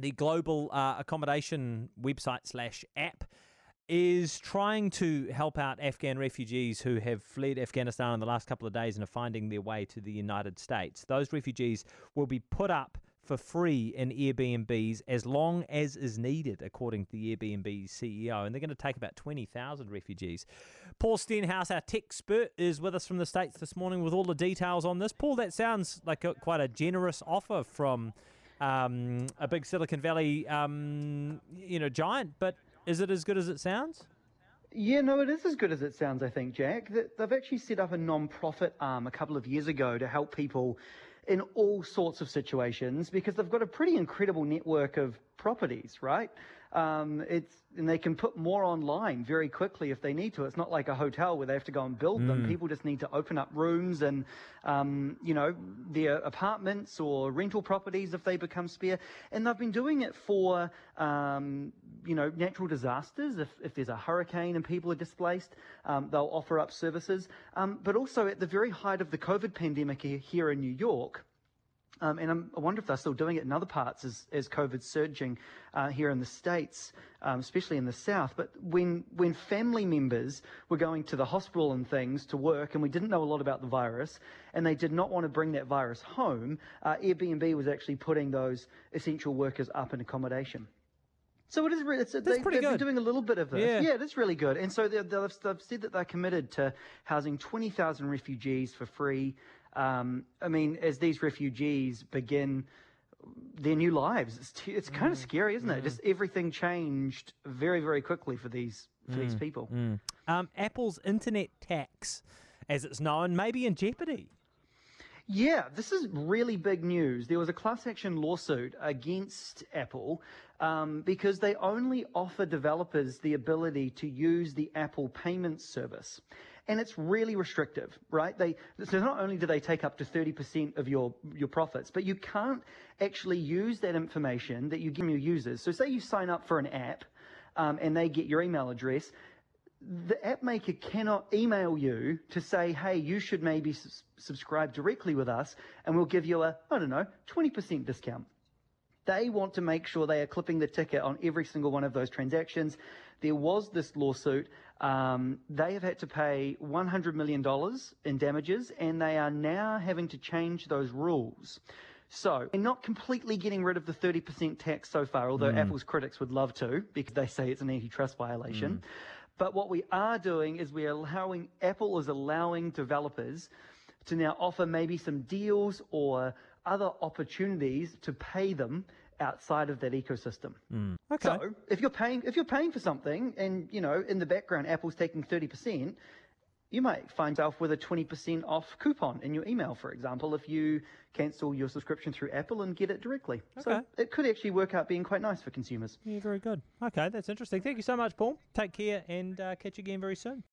the global uh, accommodation website slash app is trying to help out Afghan refugees who have fled Afghanistan in the last couple of days and are finding their way to the United States. Those refugees will be put up for free in Airbnbs as long as is needed, according to the Airbnb CEO. And they're going to take about 20,000 refugees. Paul Stenhouse, our tech expert, is with us from the States this morning with all the details on this. Paul, that sounds like a, quite a generous offer from um, a big Silicon Valley um, you know, giant, but is it as good as it sounds? Yeah, no, it is as good as it sounds, I think, Jack. They've actually set up a non-profit arm a couple of years ago to help people in all sorts of situations because they've got a pretty incredible network of properties, right? Um, it's and they can put more online very quickly if they need to. It's not like a hotel where they have to go and build mm. them. People just need to open up rooms and um, you know their apartments or rental properties if they become spare. And they've been doing it for um, you know natural disasters. If if there's a hurricane and people are displaced, um, they'll offer up services. Um, but also at the very height of the COVID pandemic here in New York. Um, and I'm, i wonder if they're still doing it in other parts as, as COVID's surging uh, here in the States, um, especially in the South. But when, when family members were going to the hospital and things to work, and we didn't know a lot about the virus, and they did not want to bring that virus home, uh, Airbnb was actually putting those essential workers up in accommodation. So it is really, it's, That's they, pretty they've good. been doing a little bit of this. Yeah, yeah that's really good. And so they've, they've, said that they're committed to housing 20,000 refugees for free. Um, I mean, as these refugees begin their new lives, it's, t- it's kind of mm, scary, isn't mm. it? Just everything changed very, very quickly for these for mm, these people. Mm. Um, Apple's internet tax, as it's known, may be in jeopardy. Yeah, this is really big news. There was a class action lawsuit against Apple um, because they only offer developers the ability to use the Apple Payments service. And it's really restrictive, right? They, so not only do they take up to 30% of your, your profits, but you can't actually use that information that you give your users. So say you sign up for an app, um, and they get your email address, the app maker cannot email you to say, hey, you should maybe subscribe directly with us and we'll give you a, I don't know, 20% discount. They want to make sure they are clipping the ticket on every single one of those transactions. There was this lawsuit. Um, they have had to pay $100 million in damages, and they are now having to change those rules. So, they're not completely getting rid of the 30% tax so far, although mm. Apple's critics would love to, because they say it's an antitrust violation. Mm. But what we are doing is we are allowing, Apple is allowing developers to now offer maybe some deals or other opportunities to pay them outside of that ecosystem. Mm. Okay. So if you're paying if you're paying for something and you know in the background Apple's taking 30%, you might find yourself with a 20% off coupon in your email, for example, if you cancel your subscription through Apple and get it directly. Okay. So it could actually work out being quite nice for consumers. Yeah, very good. Okay, that's interesting. Thank you so much, Paul. Take care and uh, catch you again very soon.